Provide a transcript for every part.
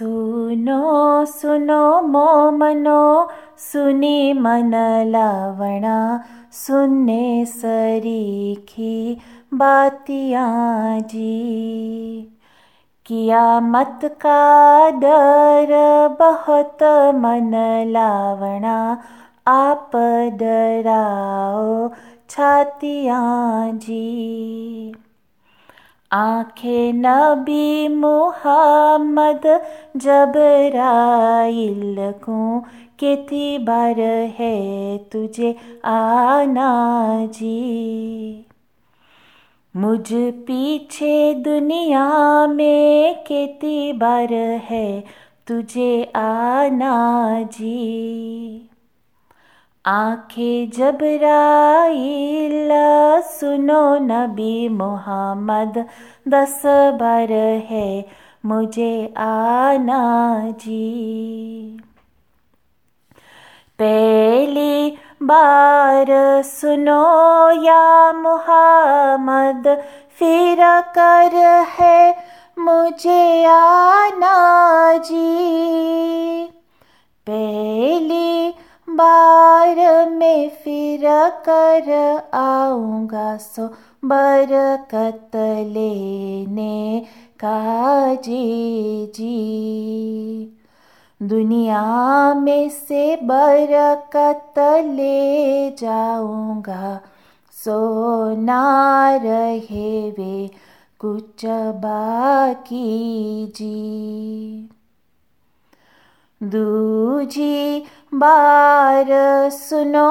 सुनो सुनो मो मनो सुनी मन लावणा सुनने सरीखी बातियाँ जी। किया डराओ छातियाँ जी आँखें नबी मुहम्मद जबराइल को कितनी बार है तुझे आना जी? मुझ पीछे दुनिया में कितनी बार है तुझे आना जी? आँखें जबराइल सुनो नबी मोहम्मद, दस बार है मुझे आना जी। पहली बार सुनो या मोहम्मद, फिर कर है मुझे आना जी। पहली बार में फिर कर आऊँगा सो बरकत लेने का जी जी। दुनिया में से बरकत ले जाऊँगा सो ना रहे वे, कुछ बाकी जी। दूजी बार सुनो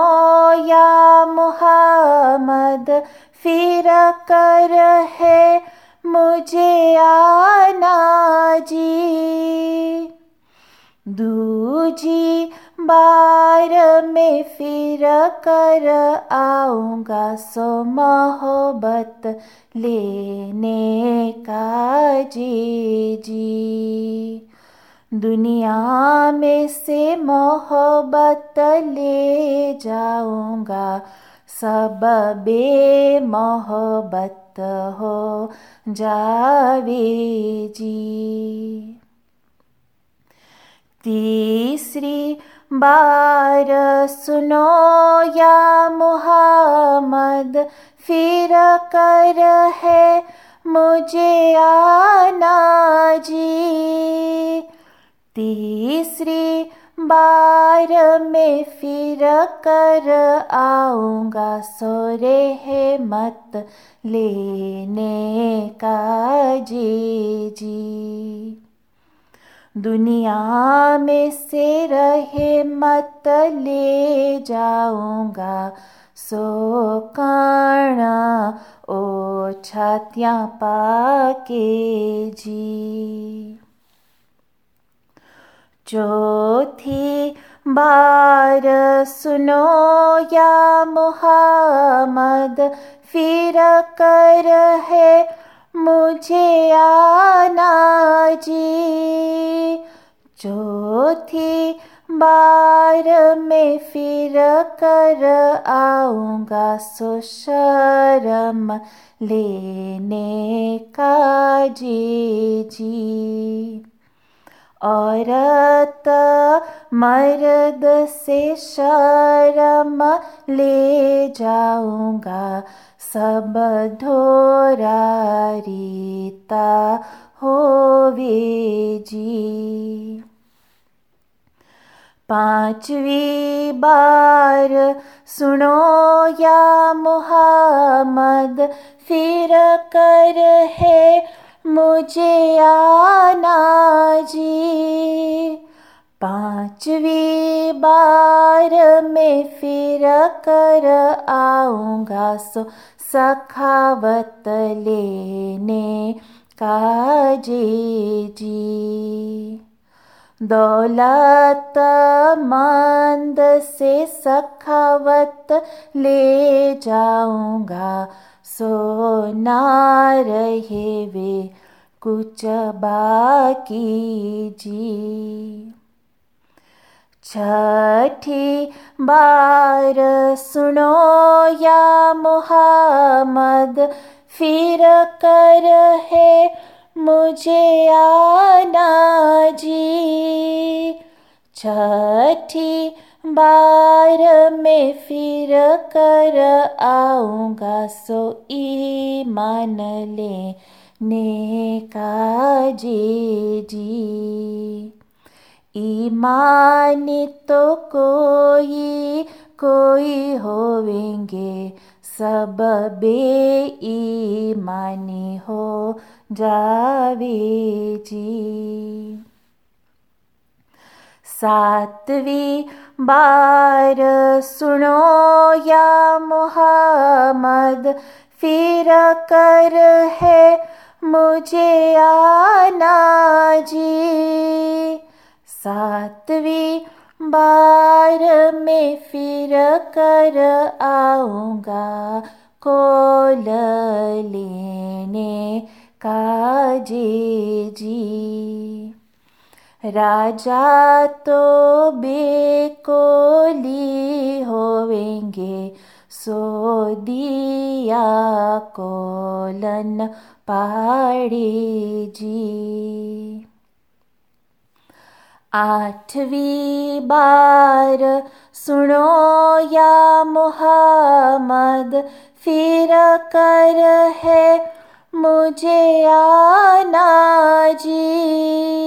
या मोहम्मद, फिर कर है मुझे आना जी। दूजी बार में फिर कर आऊँगा सो मोहब्बत लेने का जी जी। दुनिया में से मोहब्बत ले जाऊँगा। सब बे मोहब्बत हो जावे जी। तीसरी बार सुनो या मोहम्मद, फिर कर है मुझे आना जी। तीसरी बार में फिर कर आऊँगा, सोरे है मत लेने का जी जी। दुनिया में से रहे मत ले जाऊँगा, सो काणा ओ छातियाँ पाके जी। चौथी बार सुनो या मोहम्मद फिर कर है मुझे आना जी। चौथी बार में फिर कर आऊँगा सो शर्म लेने का जी जी। औरत मर्द से शर्म ले जाऊँगा। सब धोरा रीता होवे जी। पांचवी बार सुनो या मोहम्मद फिर कर है मुझे आना जी। पांचवी बार में फिर कर आऊँगा सो सखावत लेने का जी जी। दौलत मंद से सखावत ले जाऊँगा सो रहे वे कुछ बाकी जी। छठी बार सुनो या मोहम्मद फिर कर है मुझे आना जी। छठी बार में फिर कर आऊँगा सो ईमान ले ने का जी। जी ईमान तो कोई कोई होवेंगे सब बे ईमानी हो जावे जी। सातवीं बार सुनो या मोहम्मद फिर कर है मुझे आना जी। सातवीं बार में फिर कर आऊँगा कोल लेने का जी जी राजा तो बेकोली होवेंगे सो दिया कोलन पाड़ी जी। आठवीं बार सुनो या मोहम्मद फिर कर है मुझे आना जी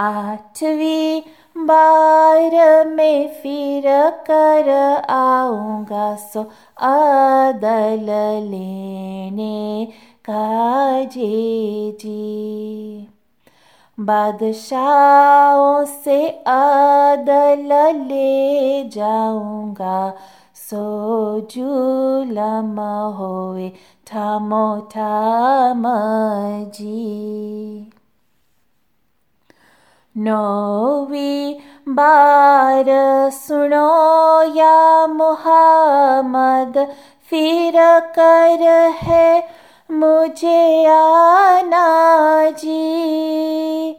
आठवीं बार में फिर कर आऊँगा सो आदल लेने का जी। बादशाहों से आदल ले जाऊँगा सो जुलम होए नौवीं बार सुनो या मोहम्मद फिर कर है मुझे आना जी।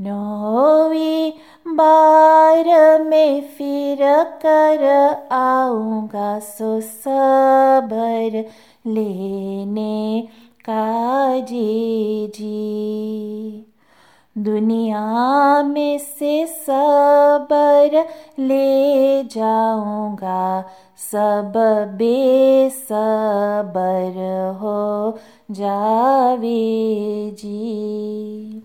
नौवीं बार में फिर कर आऊँगा सो सबर लेने का जी जी दुनिया में से सबर ले जाऊँगा। सब बेसबर हो जावे जी।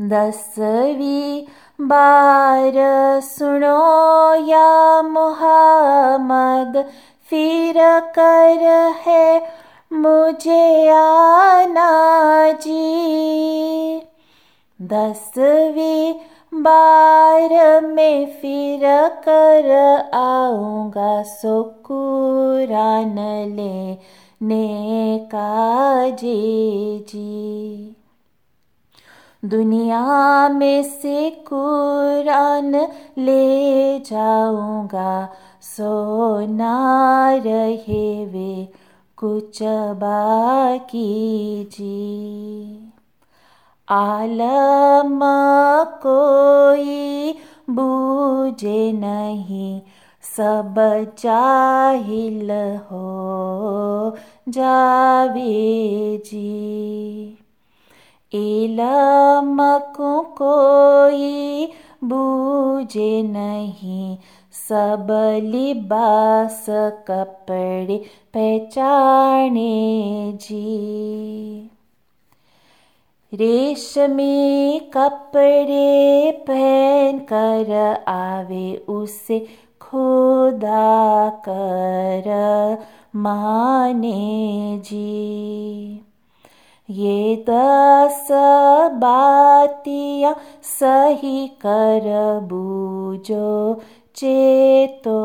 दसवीं बार सुनो या मोहम्मद फिर कर है मुझे आना जी। दसवीं बार में फिर कर आऊँगा सो कुरान ले ने का जी जी। दुनिया में से कुरान ले जाऊँगा सो ना रहे वे कुछ बाकी जी। आलम कोई बूझे नहीं सब चाहिल हो जावे जी। इलम को कोई बूझे नहीं। सब लिबास कपड़े पहचाने जी। रेशमी कपड़े पहन कर आवे उसे खुदा कर माने जी। बातियाँ सही कर बूझो चेतो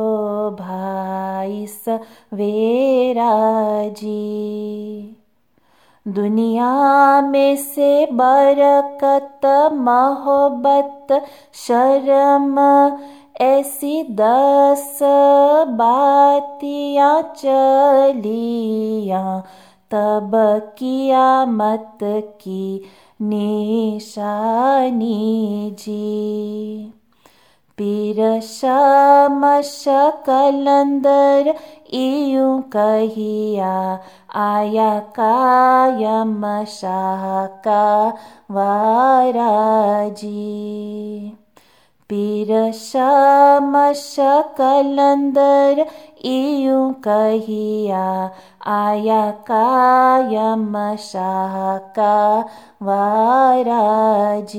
भाई सवेरा जी दुनिया में से बरकत मोहब्बत शर्म ऐसी दस बातियाँ चलिया तब कियामत की निशानी जी। पीरशमश कलंदर इयूं कहिया आया कायम शाह का वाराजी पीरशमश कलंदर इयूं कहिया आया कायम शाह का वाराजी